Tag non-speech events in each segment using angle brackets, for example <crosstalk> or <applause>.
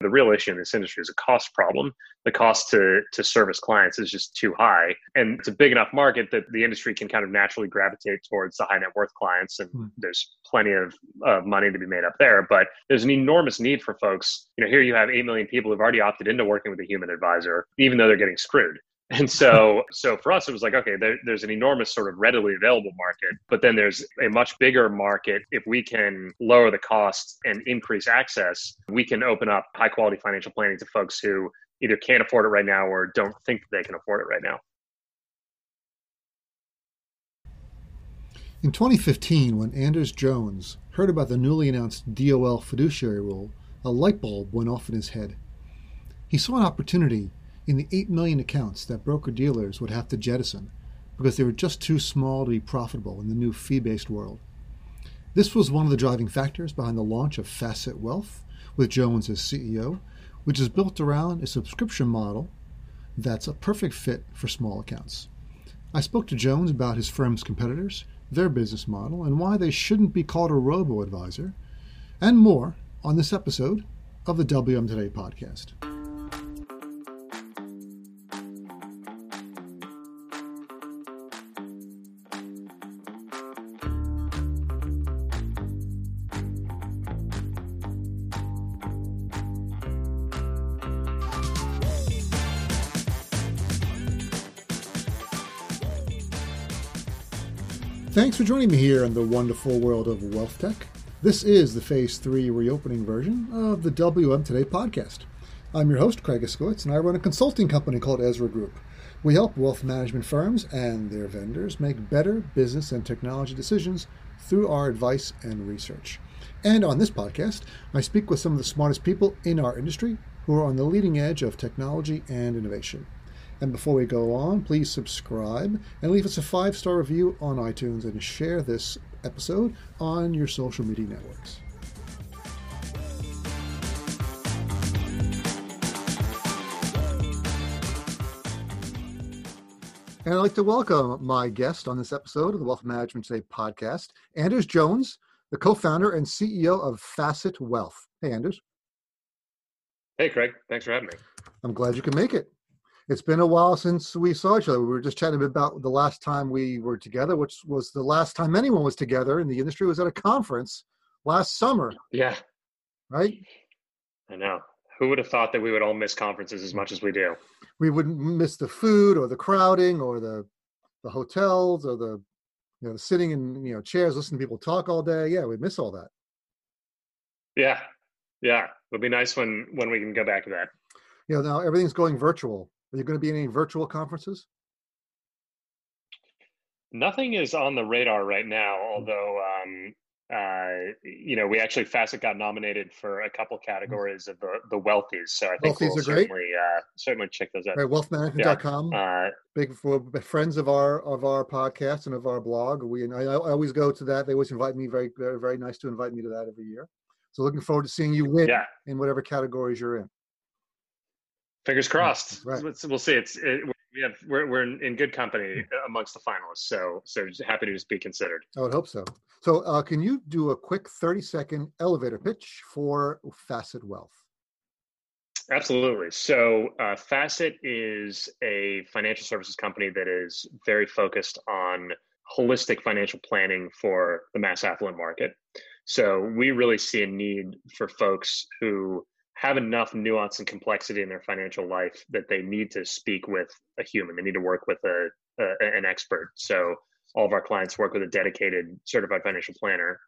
The real issue in this industry is a cost problem. The cost to, to service clients is just too high. And it's a big enough market that the industry can kind of naturally gravitate towards the high net worth clients. And mm. there's plenty of uh, money to be made up there. But there's an enormous need for folks. You know, here you have 8 million people who've already opted into working with a human advisor, even though they're getting screwed. And so, so for us, it was like, okay, there, there's an enormous sort of readily available market, but then there's a much bigger market. If we can lower the cost and increase access, we can open up high quality financial planning to folks who either can't afford it right now or don't think they can afford it right now. In 2015, when Anders Jones heard about the newly announced DOL fiduciary rule, a light bulb went off in his head. He saw an opportunity in the 8 million accounts that broker dealers would have to jettison because they were just too small to be profitable in the new fee based world. This was one of the driving factors behind the launch of Facet Wealth, with Jones as CEO, which is built around a subscription model that's a perfect fit for small accounts. I spoke to Jones about his firm's competitors, their business model, and why they shouldn't be called a robo advisor, and more on this episode of the WM Today podcast. Joining me here in the wonderful world of wealth tech. This is the Phase 3 reopening version of the WM Today podcast. I'm your host, Craig Iskowitz, and I run a consulting company called Ezra Group. We help wealth management firms and their vendors make better business and technology decisions through our advice and research. And on this podcast, I speak with some of the smartest people in our industry who are on the leading edge of technology and innovation. And before we go on, please subscribe and leave us a five star review on iTunes and share this episode on your social media networks. And I'd like to welcome my guest on this episode of the Wealth Management Today podcast, Anders Jones, the co founder and CEO of Facet Wealth. Hey, Anders. Hey, Craig. Thanks for having me. I'm glad you can make it it's been a while since we saw each other. We were just chatting about the last time we were together, which was the last time anyone was together in the industry was at a conference last summer. Yeah. Right? I know. Who would have thought that we would all miss conferences as much as we do? We wouldn't miss the food or the crowding or the the hotels or the you know sitting in you know chairs listening to people talk all day. Yeah, we'd miss all that. Yeah. Yeah. It'll be nice when when we can go back to that. You know, now everything's going virtual are you going to be in any virtual conferences? Nothing is on the radar right now, hmm. although um, uh, you know, we actually Facet got nominated for a couple hmm. categories of the the wealthies. So I think wealthies we'll certainly uh, certainly check those out. Right, wealthmanagement.com. Yeah. Uh, big for friends of our of our podcast and of our blog. We I, I always go to that. They always invite me. Very very very nice to invite me to that every year. So looking forward to seeing you win yeah. in whatever categories you're in. Fingers crossed. Right. We'll see. It's it, we have we're we're in, in, good company amongst the finalists. So so happy to just be considered. I would hope so. So uh, can you do a quick thirty second elevator pitch for Facet Wealth? Absolutely. So uh, Facet is a financial services company that is very focused on holistic financial planning for the mass affluent market. So we really see a need for folks who have enough nuance and complexity in their financial life that they need to speak with a human. They need to work with a, a, an expert. So all of our clients work with a dedicated certified financial planner.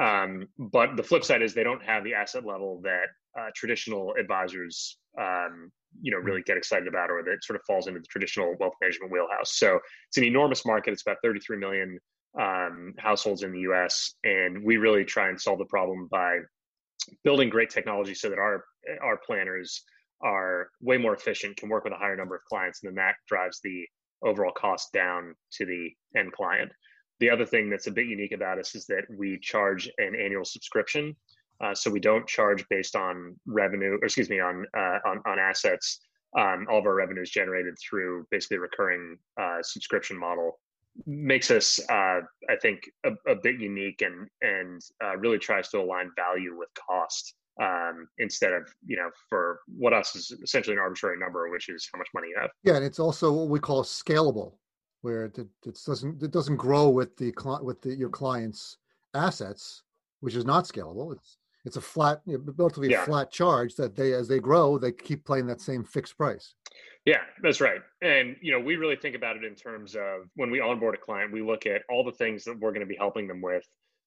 Um, but the flip side is they don't have the asset level that uh, traditional advisors, um, you know, really get excited about, or that sort of falls into the traditional wealth management wheelhouse. So it's an enormous market. It's about 33 million um, households in the U.S., and we really try and solve the problem by building great technology so that our our planners are way more efficient, can work with a higher number of clients, and then that drives the overall cost down to the end client. The other thing that's a bit unique about us is that we charge an annual subscription. Uh, so we don't charge based on revenue, or excuse me, on uh, on, on assets. Um, all of our revenue is generated through basically a recurring uh, subscription model makes us, uh, I think, a, a, bit unique and and uh, really tries to align value with cost um, instead of you know for what us is essentially an arbitrary number, which is how much money you have. Yeah, and it's also what we call scalable, where it, it doesn't it doesn't grow with the with the, your client's assets, which is not scalable. It's it's a flat, relatively yeah. flat charge that they as they grow, they keep playing that same fixed price. Yeah, that's right. And you know, we really think about it in terms of when we onboard a client, we look at all the things that we're going to be helping them with.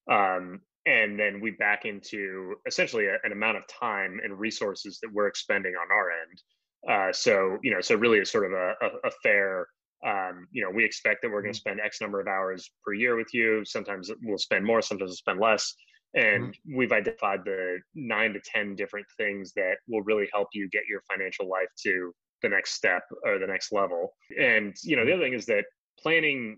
Um, and then we back into essentially a, an amount of time and resources that we're expending on our end. Uh, so you know, so really it's sort of a, a, a fair. Um, you know, we expect that we're going to mm-hmm. spend X number of hours per year with you. Sometimes we'll spend more, sometimes we'll spend less. And mm-hmm. we've identified the nine to 10 different things that will really help you get your financial life to the next step or the next level. And, you know, the other thing is that planning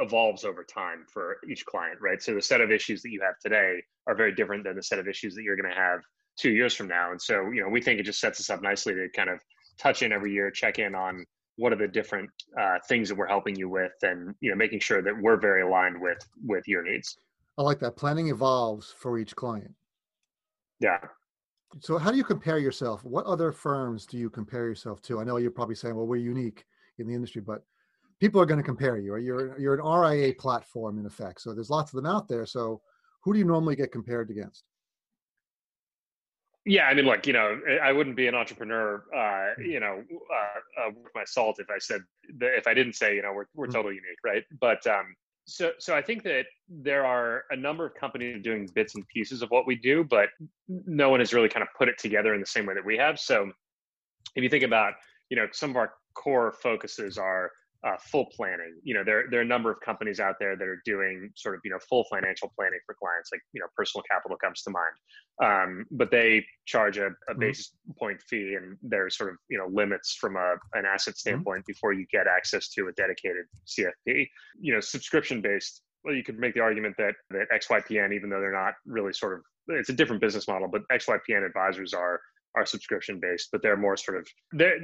evolves over time for each client, right? So the set of issues that you have today are very different than the set of issues that you're going to have two years from now. And so, you know, we think it just sets us up nicely to kind of touch in every year, check in on what are the different uh, things that we're helping you with, and you know, making sure that we're very aligned with with your needs. I like that. Planning evolves for each client. Yeah. So, how do you compare yourself? What other firms do you compare yourself to? I know you're probably saying, "Well, we're unique in the industry," but people are going to compare you. You're you're an RIA platform in effect. So there's lots of them out there. So who do you normally get compared against? Yeah, I mean, look, you know, I wouldn't be an entrepreneur, uh, hmm. you know, uh, uh, with my salt if I said if I didn't say, you know, we're we're hmm. totally unique, right? But um, so so I think that there are a number of companies doing bits and pieces of what we do, but no one has really kind of put it together in the same way that we have. So if you think about, you know, some of our core focuses are uh, full planning. You know, there there are a number of companies out there that are doing sort of you know full financial planning for clients, like you know Personal Capital comes to mind. Um, but they charge a, a mm-hmm. point fee, and there's sort of you know limits from a an asset mm-hmm. standpoint mm-hmm. before you get access to a dedicated CFP. You know, subscription based. Well, you could make the argument that that XYPN, even though they're not really sort of it's a different business model, but XYPN advisors are are subscription based, but they're more sort of.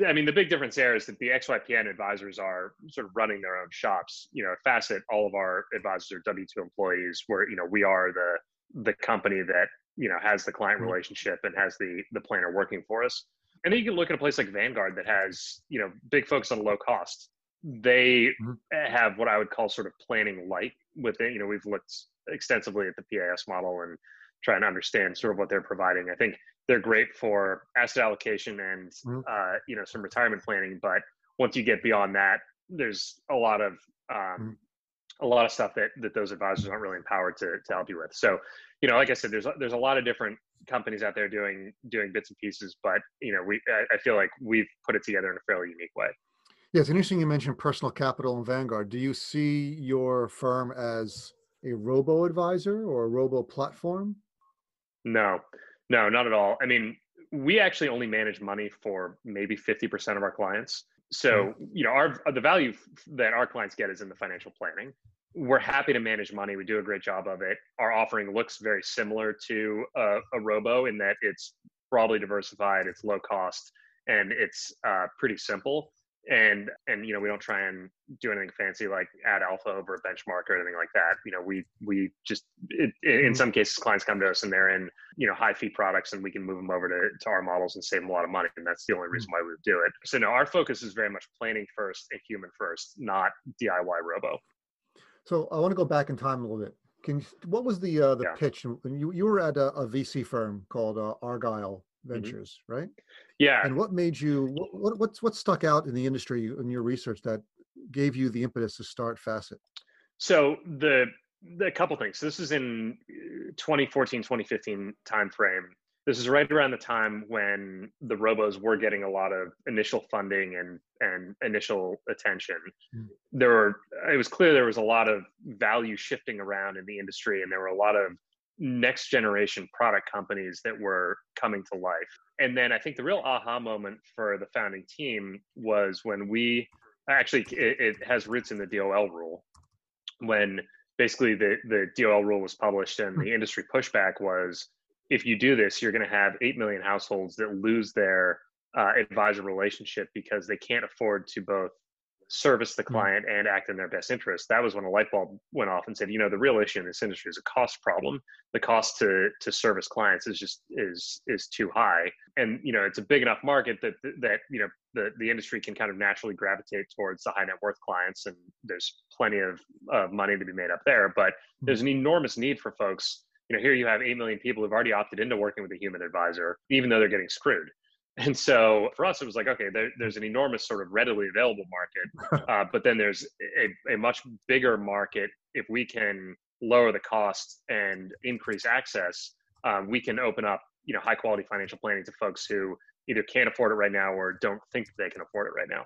I mean, the big difference there is that the XYPN advisors are sort of running their own shops. You know, Facet, all of our advisors are W two employees. Where you know we are the the company that you know has the client mm-hmm. relationship and has the the planner working for us. And then you can look at a place like Vanguard that has you know big focus on low cost. They mm-hmm. have what I would call sort of planning light within. You know, we've looked extensively at the PAS model and trying to understand sort of what they're providing. I think they're great for asset allocation and mm-hmm. uh, you know some retirement planning. But once you get beyond that, there's a lot of um, mm-hmm. a lot of stuff that that those advisors aren't really empowered to to help you with. So, you know, like I said, there's there's a lot of different companies out there doing doing bits and pieces, but you know, we I, I feel like we've put it together in a fairly unique way. Yeah, it's interesting you mentioned personal capital and Vanguard. Do you see your firm as a robo advisor or a robo platform? No, no, not at all. I mean, we actually only manage money for maybe 50% of our clients. So, mm-hmm. you know, our the value that our clients get is in the financial planning. We're happy to manage money. We do a great job of it. Our offering looks very similar to a, a robo in that it's broadly diversified, it's low cost, and it's uh, pretty simple and and you know we don't try and do anything fancy like add alpha over a benchmark or anything like that you know we we just it, in mm-hmm. some cases clients come to us and they're in you know high fee products and we can move them over to, to our models and save them a lot of money and that's the only reason mm-hmm. why we do it so no our focus is very much planning first and human first not diy robo so i want to go back in time a little bit can you, what was the uh, the yeah. pitch you you were at a, a vc firm called uh, argyle. Ventures, mm-hmm. right? Yeah. And what made you what, what what's what stuck out in the industry in your research that gave you the impetus to start Facet? So the the couple things. This is in 2014, 2015 timeframe. This is right around the time when the robos were getting a lot of initial funding and and initial attention. Mm. There were it was clear there was a lot of value shifting around in the industry, and there were a lot of next generation product companies that were coming to life. And then I think the real aha moment for the founding team was when we actually it, it has roots in the DOL rule when basically the the DOL rule was published and the industry pushback was if you do this you're going to have 8 million households that lose their uh, advisor relationship because they can't afford to both service the mm. client and act in their best interest. That was when a light bulb went off and said, you know, the real issue in this industry is a cost problem. The cost to to service clients is just is is too high, and you know, it's a big enough market that that you know the the industry can kind of naturally gravitate towards the high net worth clients, and there's plenty of uh, money to be made up there. But mm. there's an enormous need for folks. You know, here you have eight million people who've already opted into working with a human advisor, even though they're getting screwed. And so for us, it was like, okay, there, there's an enormous sort of readily available market, <laughs> uh, but then there's a, a much bigger market. If we can lower the cost and increase access, um, we can open up, you know, high quality financial planning to folks who either can't afford it right now or don't think they can afford it right now.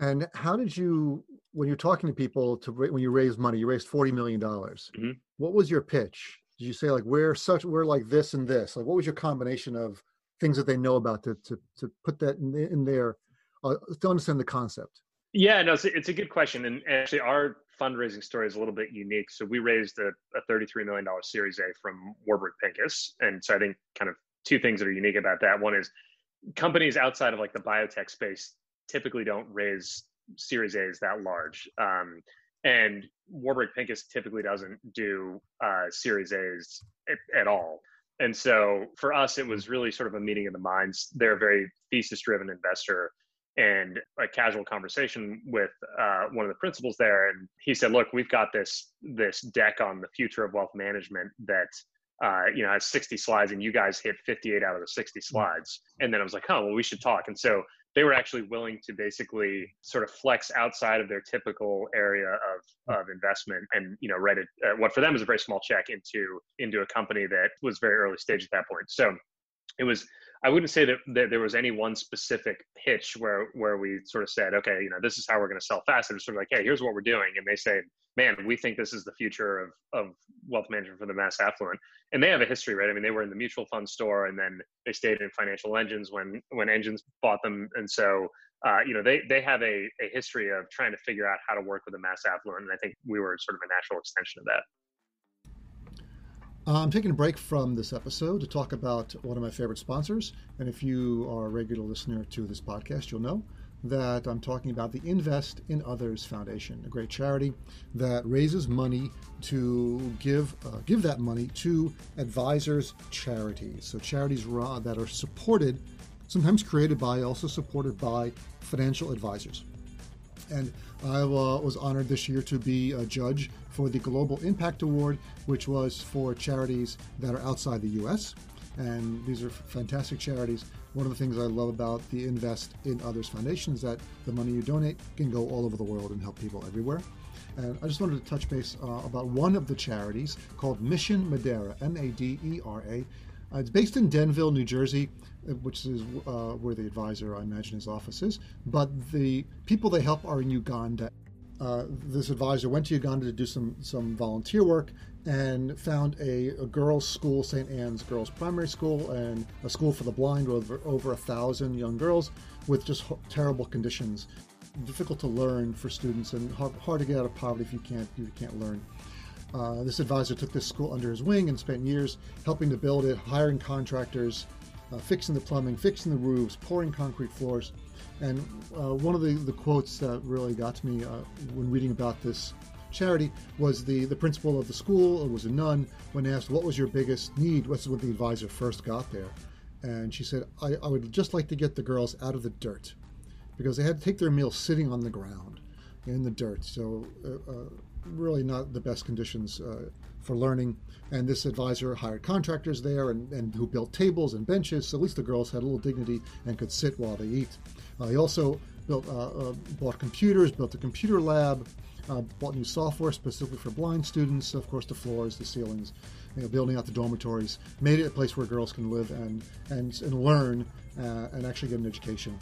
And how did you, when you're talking to people, to when you raise money, you raised forty million dollars. Mm-hmm. What was your pitch? Did you say like we're such, we're like this and this? Like what was your combination of things that they know about to to, to put that in, in there uh, to understand the concept? Yeah, no, it's a, it's a good question, and actually, our fundraising story is a little bit unique. So we raised a, a $33 million Series A from Warburg Pincus, and so I think kind of two things that are unique about that. One is companies outside of like the biotech space typically don't raise Series A's that large. Um, and Warburg Pincus typically doesn't do uh, Series A's at, at, all. And so for us, it was really sort of a meeting of the minds. They're a very thesis driven investor and a casual conversation with uh, one of the principals there. And he said, look, we've got this, this deck on the future of wealth management that, uh, you know, has 60 slides and you guys hit 58 out of the 60 mm. slides. And then I was like, oh, well, we should talk. And so they were actually willing to basically sort of flex outside of their typical area of, of investment and you know write it uh, what for them is a very small check into into a company that was very early stage at that point. So it was I wouldn't say that, that there was any one specific pitch where where we sort of said, okay, you know, this is how we're going to sell fast. It was sort of like, hey, here's what we're doing, and they say, man, we think this is the future of of wealth management for the mass affluent. And they have a history, right? I mean, they were in the mutual fund store, and then they stayed in financial engines when when engines bought them, and so. Uh, you know, they they have a, a history of trying to figure out how to work with the mass affluent, and I think we were sort of a natural extension of that. Uh, I'm taking a break from this episode to talk about one of my favorite sponsors. And if you are a regular listener to this podcast, you'll know that I'm talking about the Invest in Others Foundation, a great charity that raises money to give uh, give that money to advisors charities. So charities that are supported, sometimes created by, also supported by financial advisors. And I was honored this year to be a judge for the Global Impact Award, which was for charities that are outside the U.S. And these are fantastic charities. One of the things I love about the Invest in Others Foundation is that the money you donate can go all over the world and help people everywhere. And I just wanted to touch base uh, about one of the charities called Mission Madera, M A D E R A. Uh, it's based in Denville, New Jersey, which is uh, where the advisor, I imagine, his office is. But the people they help are in Uganda uh, this advisor went to Uganda to do some some volunteer work and found a, a girls' school, St. Anne's Girls Primary School, and a school for the blind with over, over a thousand young girls with just terrible conditions, difficult to learn for students, and hard, hard, to get out of poverty if you can't if you can't learn. Uh, this advisor took this school under his wing and spent years helping to build it, hiring contractors, uh, fixing the plumbing, fixing the roofs, pouring concrete floors. And uh, one of the, the quotes that really got to me uh, when reading about this charity was the, the principal of the school, was a nun, when asked, What was your biggest need? What's when the advisor first got there. And she said, I, I would just like to get the girls out of the dirt because they had to take their meals sitting on the ground in the dirt. So, uh, uh really not the best conditions uh, for learning. And this advisor hired contractors there and, and who built tables and benches, so at least the girls had a little dignity and could sit while they eat. Uh, he also built, uh, uh, bought computers, built a computer lab, uh, bought new software specifically for blind students. Of course, the floors, the ceilings, you know, building out the dormitories, made it a place where girls can live and and, and learn uh, and actually get an education.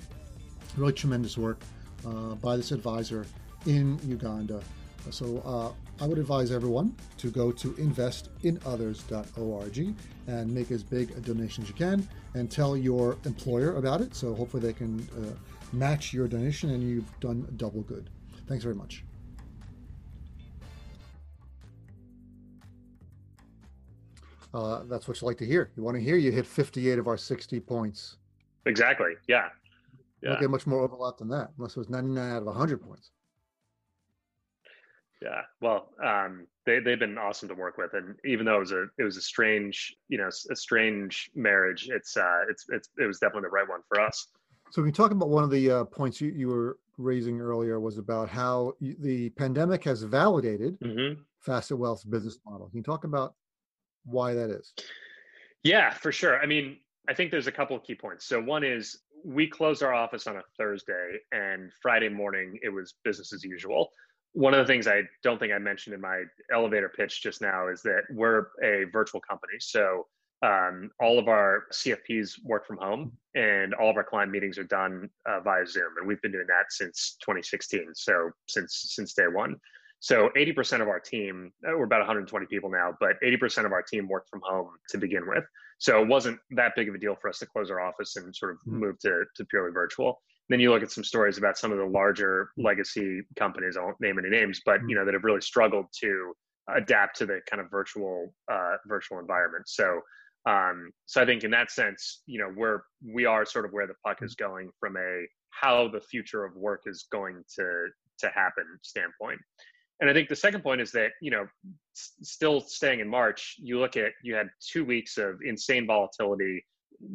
Really tremendous work uh, by this advisor in Uganda. So I would advise everyone to go to investinothers.org and make as big a donation as you can and tell your employer about it. So hopefully they can uh, match your donation and you've done double good. Thanks very much. Uh, that's what you like to hear. You want to hear you hit 58 of our 60 points. Exactly. Yeah. Yeah. Don't get much more overlap than that, unless it was 99 out of 100 points. Yeah, well, um, they they've been awesome to work with, and even though it was a it was a strange, you know, a strange marriage, it's uh, it's it's it was definitely the right one for us. So, we talk about one of the uh, points you, you were raising earlier was about how the pandemic has validated mm-hmm. Facet Wealth's business model. Can you talk about why that is? Yeah, for sure. I mean, I think there's a couple of key points. So, one is we closed our office on a Thursday, and Friday morning it was business as usual one of the things I don't think I mentioned in my elevator pitch just now is that we're a virtual company. So um, all of our CFPs work from home and all of our client meetings are done uh, via Zoom. And we've been doing that since 2016. So since, since day one. So 80% of our team, uh, we're about 120 people now, but 80% of our team worked from home to begin with. So it wasn't that big of a deal for us to close our office and sort of mm-hmm. move to, to purely virtual then you look at some stories about some of the larger legacy companies. I won't name any names, but you know that have really struggled to adapt to the kind of virtual uh, virtual environment. So, um, so I think in that sense, you know, we're we are sort of where the puck is going from a how the future of work is going to to happen standpoint. And I think the second point is that you know, s- still staying in March, you look at you had two weeks of insane volatility.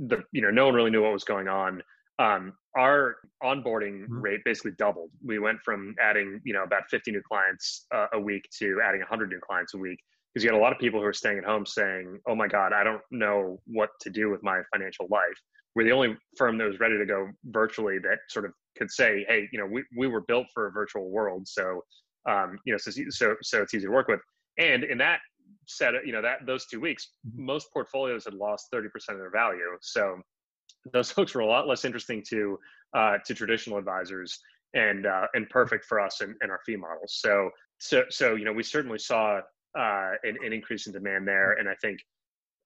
The you know no one really knew what was going on um, our onboarding mm-hmm. rate basically doubled. We went from adding, you know, about 50 new clients uh, a week to adding 100 new clients a week because you had a lot of people who are staying at home saying, "Oh my God, I don't know what to do with my financial life." We're the only firm that was ready to go virtually that sort of could say, "Hey, you know, we we were built for a virtual world, so um, you know, so so so it's easy to work with." And in that set, you know, that those two weeks, mm-hmm. most portfolios had lost 30% of their value. So those <laughs> folks were a lot less interesting to uh, to traditional advisors and uh, and perfect for us and, and, our fee models. So so so you know we certainly saw uh, an, an, increase in demand there, and I think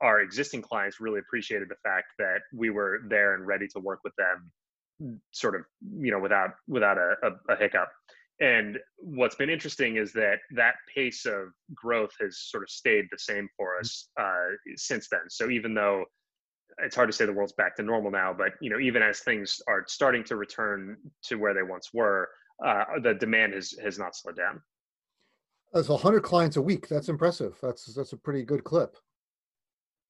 our existing clients really appreciated the fact that we were there and ready to work with them, sort of you know without without a, a, a hiccup. And what's been interesting is that that pace of growth has sort of stayed the same for us uh, since then. So even though it's hard to say the world's back to normal now, but you know, even as things are starting to return to where they once were, uh, the demand has has not slowed down. That's 100 clients a week. That's impressive. That's that's a pretty good clip.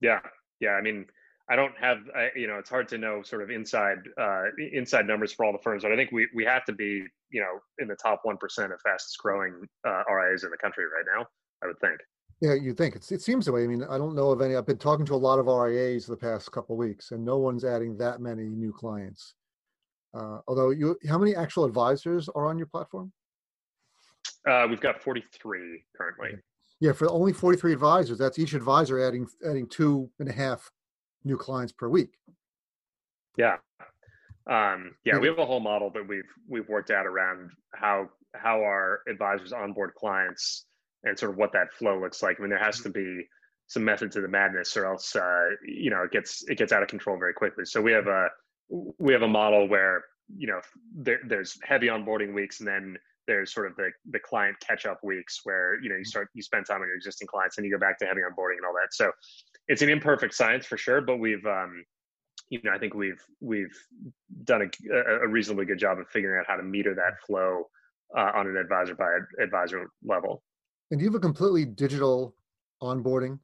Yeah, yeah. I mean, I don't have, I, you know, it's hard to know sort of inside uh, inside numbers for all the firms, but I think we we have to be, you know, in the top one percent of fastest growing uh, RIAs in the country right now. I would think. Yeah, you think it's, it seems that way. I mean, I don't know of any. I've been talking to a lot of RIAs the past couple of weeks, and no one's adding that many new clients. Uh, although, you, how many actual advisors are on your platform? Uh, we've got 43 currently. Yeah, for only 43 advisors, that's each advisor adding adding two and a half new clients per week. Yeah, um, yeah, we have a whole model that we've we've worked out around how how our advisors onboard clients and sort of what that flow looks like. I mean, there has to be some method to the madness, or else uh, you know it gets it gets out of control very quickly. So we have a we have a model where you know there, there's heavy onboarding weeks, and then there's sort of the the client catch up weeks where you know you start you spend time on your existing clients and you go back to heavy onboarding and all that. So it's an imperfect science for sure, but we've um, you know I think we've we've done a, a reasonably good job of figuring out how to meter that flow uh, on an advisor by advisor level. And do you have a completely digital onboarding?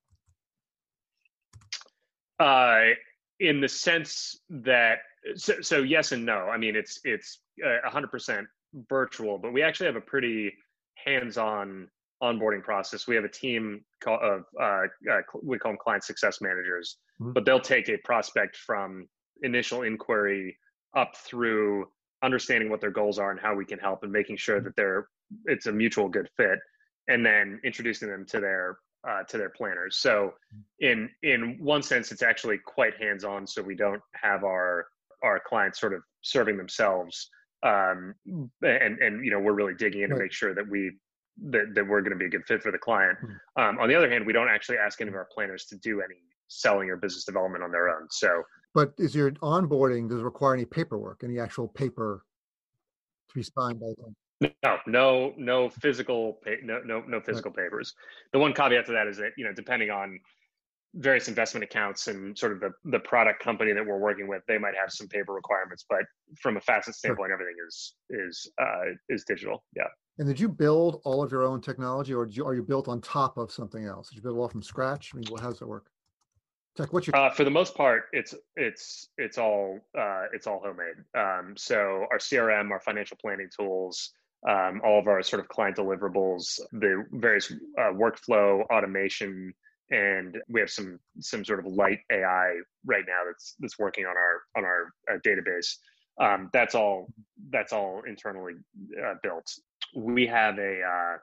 Uh, in the sense that, so, so yes and no. I mean, it's it's a hundred percent virtual, but we actually have a pretty hands-on onboarding process. We have a team call, of uh, uh, we call them client success managers, mm-hmm. but they'll take a prospect from initial inquiry up through understanding what their goals are and how we can help and making sure that they're it's a mutual good fit and then introducing them to their uh, to their planners. So in in one sense, it's actually quite hands on. So we don't have our our clients sort of serving themselves, um, and and you know we're really digging in right. to make sure that we that, that we're going to be a good fit for the client. Hmm. Um, on the other hand, we don't actually ask any of our planners to do any selling or business development on their own. So, but is your onboarding does it require any paperwork, any actual paper to be signed by them? No, no, no physical, no, no, no physical papers. The one caveat to that is that you know, depending on various investment accounts and sort of the, the product company that we're working with, they might have some paper requirements, but from a facet standpoint, sure. everything is is uh, is digital. Yeah. And did you build all of your own technology, or you, are you built on top of something else? Did you build it all from scratch? I mean, how does that work? Tech, what's your? Uh, for the most part, it's it's it's all uh, it's all homemade. Um, so our CRM, our financial planning tools, um, all of our sort of client deliverables, the various uh, workflow automation and we have some some sort of light AI right now that's that's working on our on our uh, database. Um, that's all that's all internally uh, built. We have a uh,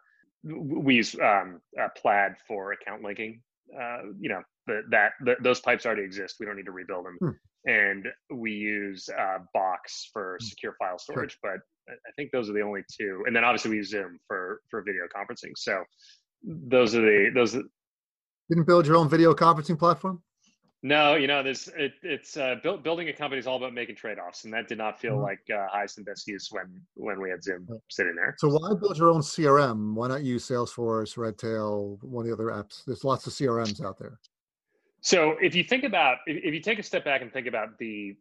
we use um, Plaid for account linking. Uh, you know the, that the, those pipes already exist. We don't need to rebuild them. Hmm. And we use uh, Box for hmm. secure file storage, but I think those are the only two. And then obviously we use Zoom for for video conferencing. So those are the those didn't build your own video conferencing platform? No, you know, there's it, it's uh, build, building a company is all about making trade offs, and that did not feel mm-hmm. like uh, highest and best use when when we had Zoom sitting there. So why build your own CRM? Why not use Salesforce, Redtail, one of the other apps? There's lots of CRMs out there. So if you think about if, if you take a step back and think about the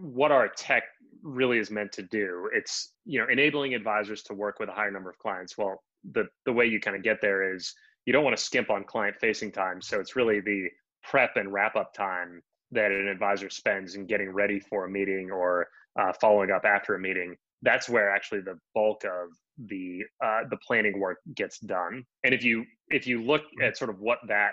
what our tech really is meant to do, it's you know enabling advisors to work with a higher number of clients. Well, the the way you kind of get there is you don't want to skimp on client facing time. So it's really the prep and wrap up time that an advisor spends in getting ready for a meeting or uh, following up after a meeting. That's where actually the bulk of the uh, the planning work gets done. And if you if you look at sort of what that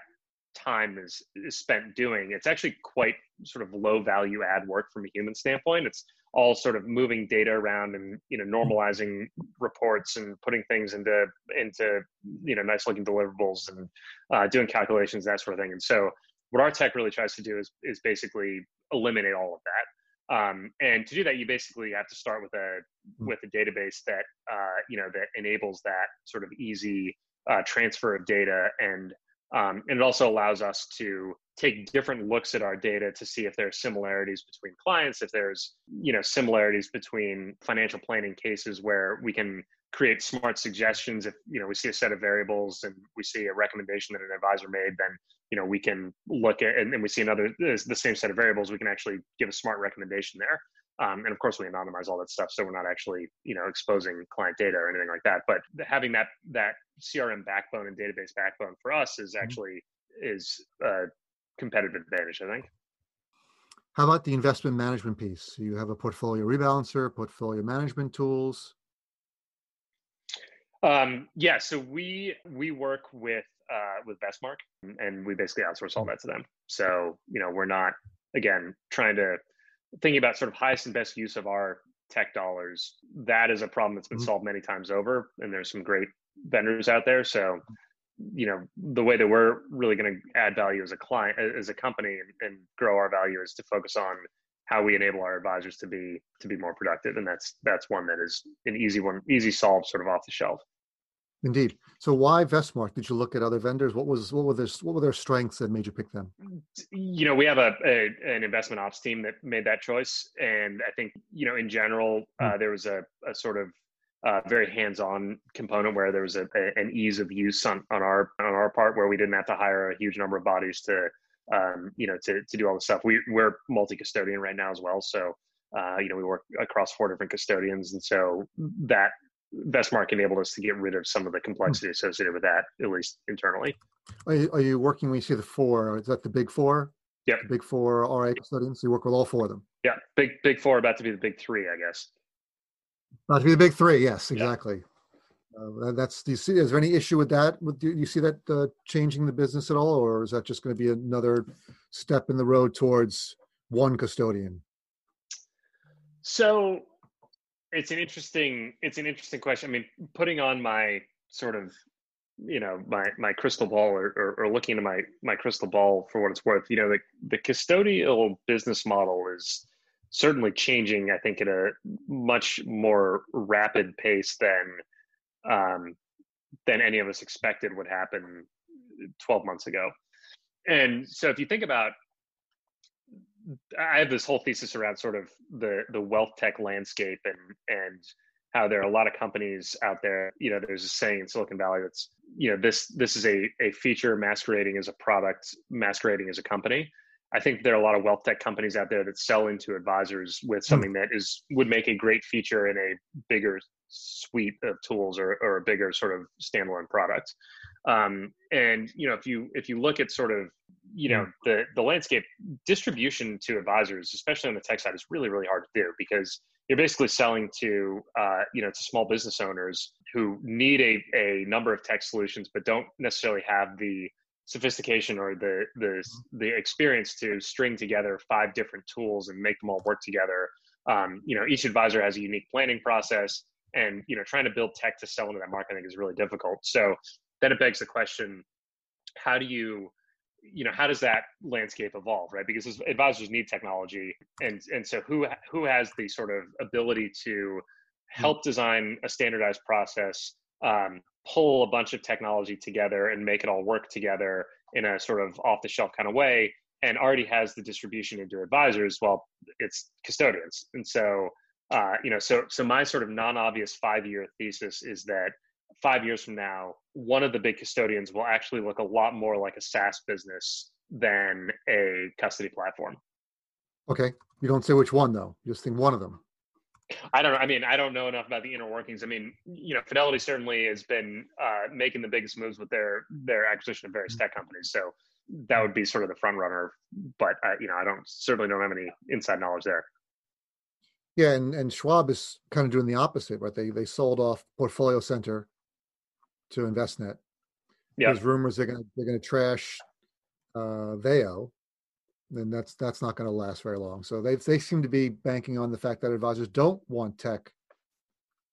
time is, is spent doing, it's actually quite sort of low value add work from a human standpoint. It's all sort of moving data around and you know normalizing reports and putting things into into you know nice looking deliverables and uh, doing calculations that sort of thing. And so what our tech really tries to do is is basically eliminate all of that. Um, and to do that you basically have to start with a hmm. with a database that uh, you know that enables that sort of easy uh, transfer of data and um, and it also allows us to take different looks at our data to see if there are similarities between clients, if there's you know similarities between financial planning cases where we can create smart suggestions. If you know we see a set of variables and we see a recommendation that an advisor made, then you know we can look at and, and we see another the same set of variables, we can actually give a smart recommendation there. Um, and of course, we anonymize all that stuff, so we're not actually, you know, exposing client data or anything like that. But having that that CRM backbone and database backbone for us is mm-hmm. actually is a competitive advantage, I think. How about the investment management piece? You have a portfolio rebalancer, portfolio management tools. Um, yeah, so we we work with uh, with Vestmark, and we basically outsource all mm. that to them. So you know, we're not again trying to thinking about sort of highest and best use of our tech dollars, that is a problem that's been mm-hmm. solved many times over. And there's some great vendors out there. So, you know, the way that we're really going to add value as a client, as a company, and, and grow our value is to focus on how we enable our advisors to be to be more productive. And that's that's one that is an easy one, easy solve, sort of off the shelf. Indeed. So why Vestmark? Did you look at other vendors? What was what were their what were their strengths that made you pick them? You know, we have a, a an investment ops team that made that choice, and I think you know in general uh, hmm. there was a, a sort of uh, very hands-on component where there was a, a, an ease of use on, on our on our part where we didn't have to hire a huge number of bodies to um, you know to to do all the stuff. We we're multi-custodian right now as well, so uh, you know we work across four different custodians, and so that Vestmark enabled us to get rid of some of the hmm. complexity associated with that, at least internally. Are you, are you working when you see the four? Is that the big four? Yeah. Big four RIA custodians? So you work with all four of them? Yeah. Big big four about to be the big three, I guess. About to be the big three, yes, exactly. Yeah. Uh, that's do you see is there any issue with that? Do you see that uh, changing the business at all, or is that just going to be another step in the road towards one custodian? So it's an interesting it's an interesting question. I mean, putting on my sort of you know my my crystal ball or, or, or looking into my my crystal ball for what it's worth you know the the custodial business model is certainly changing i think at a much more rapid pace than um than any of us expected would happen 12 months ago and so if you think about I have this whole thesis around sort of the the wealth tech landscape and and how there are a lot of companies out there. You know, there's a saying in Silicon Valley that's you know this this is a a feature masquerading as a product, masquerading as a company. I think there are a lot of wealth tech companies out there that sell into advisors with hmm. something that is would make a great feature in a bigger suite of tools or, or a bigger sort of standalone product. Um, and you know, if you if you look at sort of you know hmm. the the landscape distribution to advisors, especially on the tech side, is really really hard to do because you're basically selling to uh, you know to small business owners who need a, a number of tech solutions but don't necessarily have the sophistication or the the mm-hmm. the experience to string together five different tools and make them all work together. Um, you know, each advisor has a unique planning process, and you know, trying to build tech to sell into that market I think is really difficult. So then it begs the question: How do you you know how does that landscape evolve right because advisors need technology and and so who who has the sort of ability to hmm. help design a standardized process um, pull a bunch of technology together and make it all work together in a sort of off the shelf kind of way and already has the distribution into advisors well it's custodians. And so uh, you know so so my sort of non-obvious five year thesis is that five years from now one of the big custodians will actually look a lot more like a saas business than a custody platform. Okay. You don't say which one though. You just think one of them I don't know. I mean, I don't know enough about the inner workings. I mean, you know, Fidelity certainly has been uh, making the biggest moves with their their acquisition of various tech companies. So that would be sort of the front runner. But uh, you know, I don't certainly don't have any inside knowledge there. Yeah, and and Schwab is kind of doing the opposite, right? They they sold off Portfolio Center to Envestnet. Yeah. There's rumors they're gonna they're gonna trash uh, Veo, then that's that's not going to last very long. So they they seem to be banking on the fact that advisors don't want tech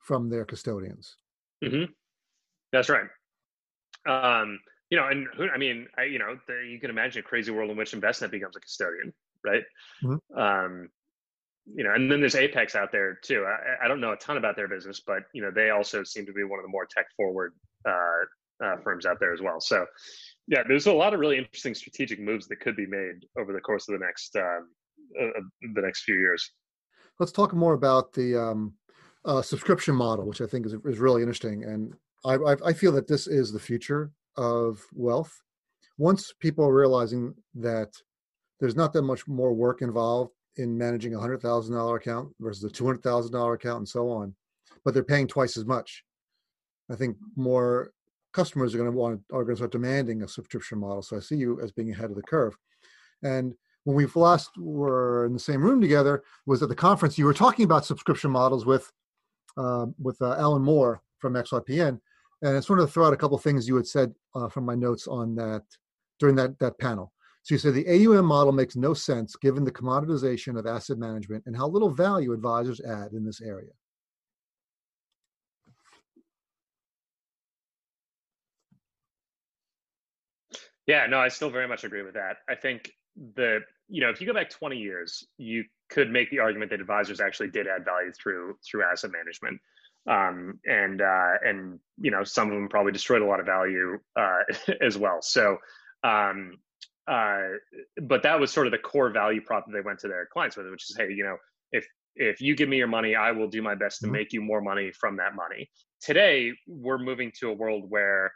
from their custodians. Mm-hmm. That's right. Um, you know, and who, I mean, I, you know, the, you can imagine a crazy world in which Envestnet becomes a custodian, right? Mm-hmm. Um, you know, and then there's Apex out there too. I, I, don't know a ton about their business, but you know, they also seem to be one of the more tech forward uh, uh, firms out there as well. So, yeah, there's a lot of really interesting strategic moves that could be made over the course of the next um, uh, uh, the next few years. Let's talk more about the um, uh, subscription model, which I think is is really interesting, and I, I, I feel that this is the future of wealth. Once people are realizing that there's not that much more work involved in managing a hundred thousand dollar account versus a two hundred thousand dollar account, and so on, but they're paying twice as much. I think more customers are going to want are going to start demanding a subscription model. So I see you as being ahead of the curve. And when we last were in the same room together was at the conference. You were talking about subscription models with uh, with uh, Alan Moore from XYPN, and I just wanted to throw out a couple things you had said uh, from my notes on that during that that panel. So you said the AUM model makes no sense given the commoditization of asset management and how little value advisors add in this area. Yeah, no, I still very much agree with that. I think the you know if you go back 20 years, you could make the argument that advisors actually did add value through through asset management, um, and uh, and you know some of them probably destroyed a lot of value uh, <laughs> as well. So, um, uh, but that was sort of the core value prop that they went to their clients with, which is hey, you know if if you give me your money, I will do my best to mm-hmm. make you more money from that money. Today, we're moving to a world where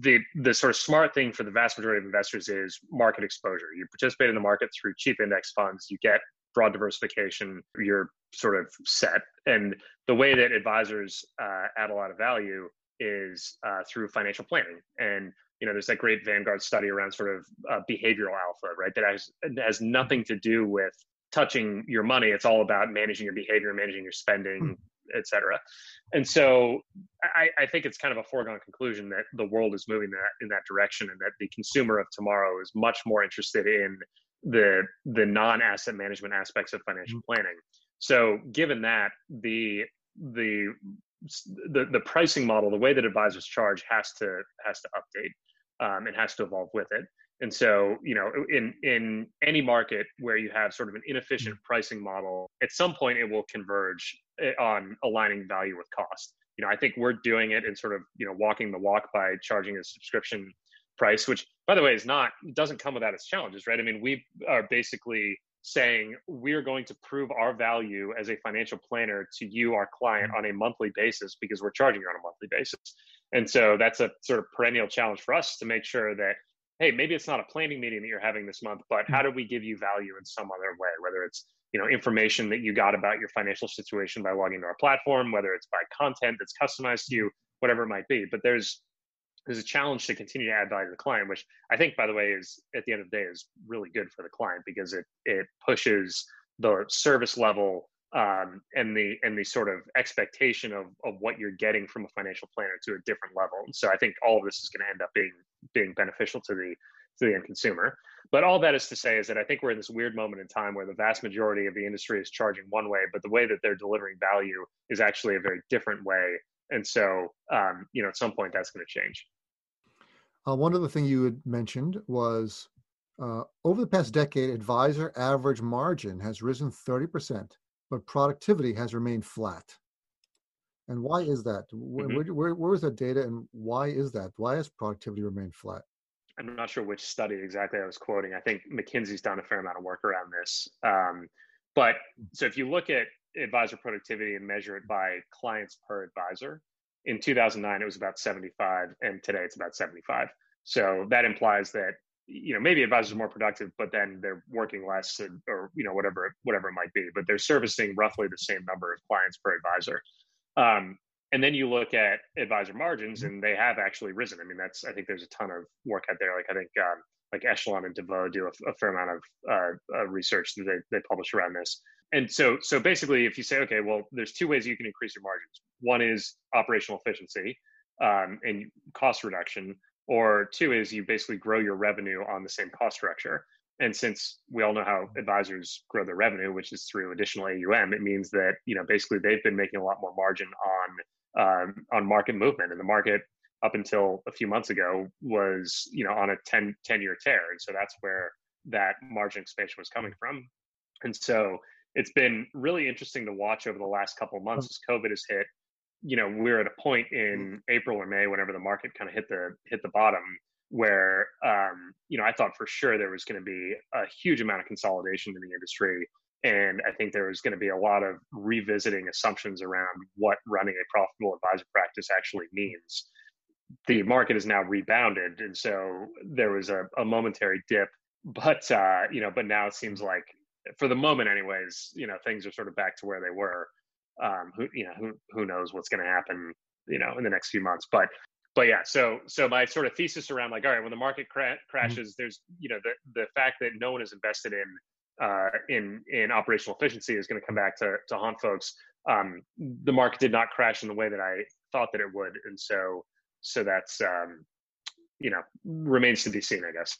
the the sort of smart thing for the vast majority of investors is market exposure. You participate in the market through cheap index funds. You get broad diversification. You're sort of set. And the way that advisors uh, add a lot of value is uh, through financial planning. And you know, there's that great Vanguard study around sort of uh, behavioral alpha, right? That has has nothing to do with touching your money. It's all about managing your behavior, managing your spending, hmm et cetera. And so I, I, think it's kind of a foregone conclusion that the world is moving that in that direction and that the consumer of tomorrow is much more interested in the the non-asset management aspects of financial mm-hmm. planning. So given that the the the the pricing model, the way that advisors charge has to has to update um, and has to evolve with it. And so, you know, in in any market where you have sort of an inefficient mm. pricing model, at some point it will converge eh, on aligning value with cost. You know, I think we're doing it and sort of, you know, walking the walk by charging a subscription price, which by the way is not doesn't come without its challenges, right? I mean, we are basically saying we're going to prove our value as a financial planner to you, our client, on a monthly basis because we're charging you on a monthly basis. And so that's a sort of perennial challenge for us to make sure that, hey, maybe it's not a planning meeting that you're having this month, but how do we give you value in some other way, whether it's you know information that you got about your financial situation by logging to our platform, whether it's by content that's customized to you, whatever it might be. But there's there's a challenge to continue to add value to the client, which I think, by the way, is at the end of the day is really good for the client because it it pushes the service level um, and the and the sort of expectation of of what you're getting from a financial planner to a different level. And so I think all of this is going to end up being being beneficial to the to the end consumer. But all that is to say is that I think we're in this weird moment in time where the vast majority of the industry is charging one way, but the way that they're delivering value is actually a very different way. And so, um, you know, at some point that's going to change. Uh, one other thing you had mentioned was uh, over the past decade, advisor average margin has risen 30%, but productivity has remained flat. And why is that? Where, mm-hmm. where, where is that data and why is that? Why has productivity remained flat? I'm not sure which study exactly I was quoting. I think McKinsey's done a fair amount of work around this. Um, but so if you look at advisor productivity and measure it by clients per advisor, in 2009 it was about 75 and today it's about 75 so that implies that you know maybe advisors are more productive but then they're working less and, or you know whatever whatever it might be but they're servicing roughly the same number of clients per advisor um, and then you look at advisor margins and they have actually risen. I mean that's i think there's a ton of work out there. Like i think um, like Echelon and DeVoe do a, a fair amount of uh, uh, research that they, they publish around this. And so so basically if you say okay well there's two ways you can increase your margins. One is operational efficiency um, and cost reduction or two is you basically grow your revenue on the same cost structure and since we all know how advisors grow their revenue which is through additional aum it means that you know basically they've been making a lot more margin on um, on market movement. And the market up until a few months ago was you know on a 10 10 year tear. And so that's where that margin expansion was coming from. And so it's been really interesting to watch over the last couple of months as COVID has hit. You know, we're at a point in April or May, whenever the market kind of hit the hit the bottom, where um, you know I thought for sure there was going to be a huge amount of consolidation in the industry, and I think there was going to be a lot of revisiting assumptions around what running a profitable advisor practice actually means. The market is now rebounded, and so there was a, a momentary dip, but uh, you know, but now it seems like for the moment, anyways, you know, things are sort of back to where they were. Um, who you know who who knows what's going to happen, you know, in the next few months. But but yeah, so so my sort of thesis around like, all right, when the market cra- mm-hmm. crashes, mm-hmm. there's you know the the fact that no one is invested in uh, in in operational efficiency is going to come back to to haunt folks. Um, the market did not crash in the way that I thought that it would, and so so that's um, you know remains to be seen, I guess.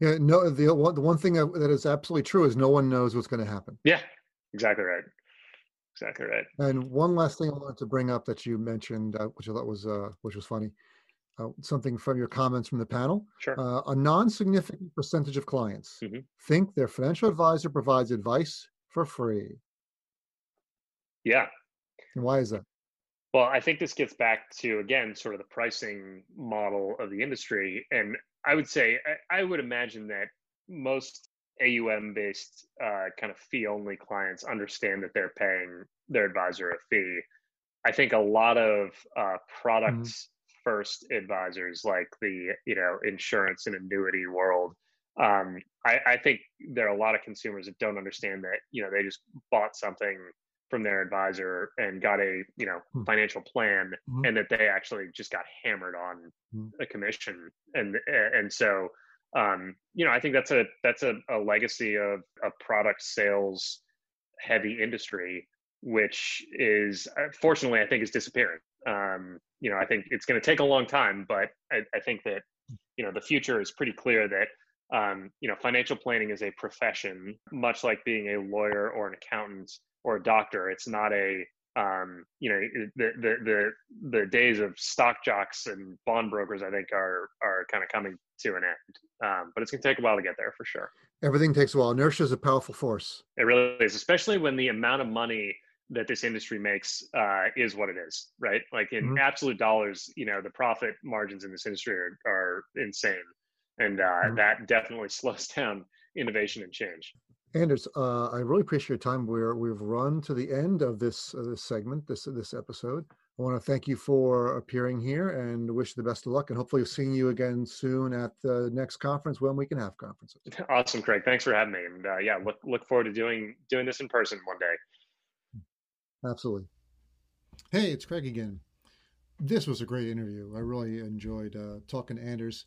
Yeah, no. The one, the one thing that is absolutely true is no one knows what's going to happen. Yeah, exactly right. Exactly right. And one last thing I wanted to bring up that you mentioned, uh, which I thought was uh, which was funny, uh, something from your comments from the panel. Sure. Uh, a non-significant percentage of clients mm-hmm. think their financial advisor provides advice for free. Yeah. And why is that? Well, I think this gets back to again sort of the pricing model of the industry, and I would say I, I would imagine that most AUM based uh, kind of fee only clients understand that they're paying their advisor a fee. I think a lot of uh, products mm-hmm. first advisors, like the you know insurance and annuity world, um, I, I think there are a lot of consumers that don't understand that you know they just bought something from their advisor and got a you know hmm. financial plan mm-hmm. and that they actually just got hammered on mm-hmm. a commission and and so um, you know i think that's a that's a, a legacy of a product sales heavy industry which is uh, fortunately i think is disappearing um, you know i think it's going to take a long time but I, I, think that you know the future is pretty clear that um, you know financial planning is a profession much like being a lawyer or an accountant or a doctor. It's not a um, you know the, the the the days of stock jocks and bond brokers. I think are are kind of coming to an end. Um, but it's going to take a while to get there for sure. Everything takes a while. Inertia is a powerful force. It really is, especially when the amount of money that this industry makes uh, is what it is, right? Like in mm-hmm. absolute dollars, you know, the profit margins in this industry are, are insane, and uh, mm-hmm. that definitely <laughs> slows down innovation and change. Anders, uh, I really appreciate your time. We're we've run to the end of this uh, this segment, this this episode. I want to thank you for appearing here and wish you the best of luck. And hopefully, seeing you again soon at the next conference when we can have conferences. <laughs> Awesome, Craig. Thanks for having me. And uh, yeah, look look forward to doing doing this in person one day. Absolutely. Hey, it's Craig again. This was a great interview. I really enjoyed uh, talking to Anders.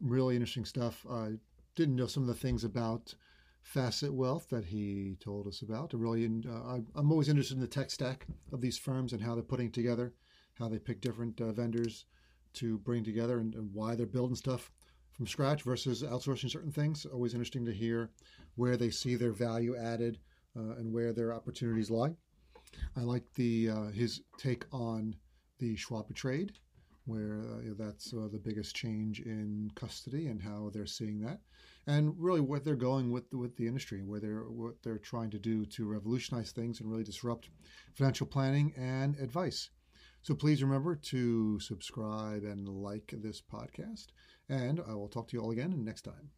Really interesting stuff. I didn't know some of the things about Facet Wealth that he told us about. Really, uh, I'm always interested in the tech stack of these firms and how they're putting together, how they pick different uh, vendors to bring together, and, and, why they're building stuff from scratch versus outsourcing certain things. Always interesting to hear where they see their value added uh, and where their opportunities lie. I like the uh, his take on the Schwab trade, where uh, that's uh, the biggest change in custody and how they're seeing that and really what they're going with with the industry, where they're what they're trying to do to revolutionize things and really disrupt financial planning and advice. So please remember to subscribe and like this podcast, and I will talk to you all again next time.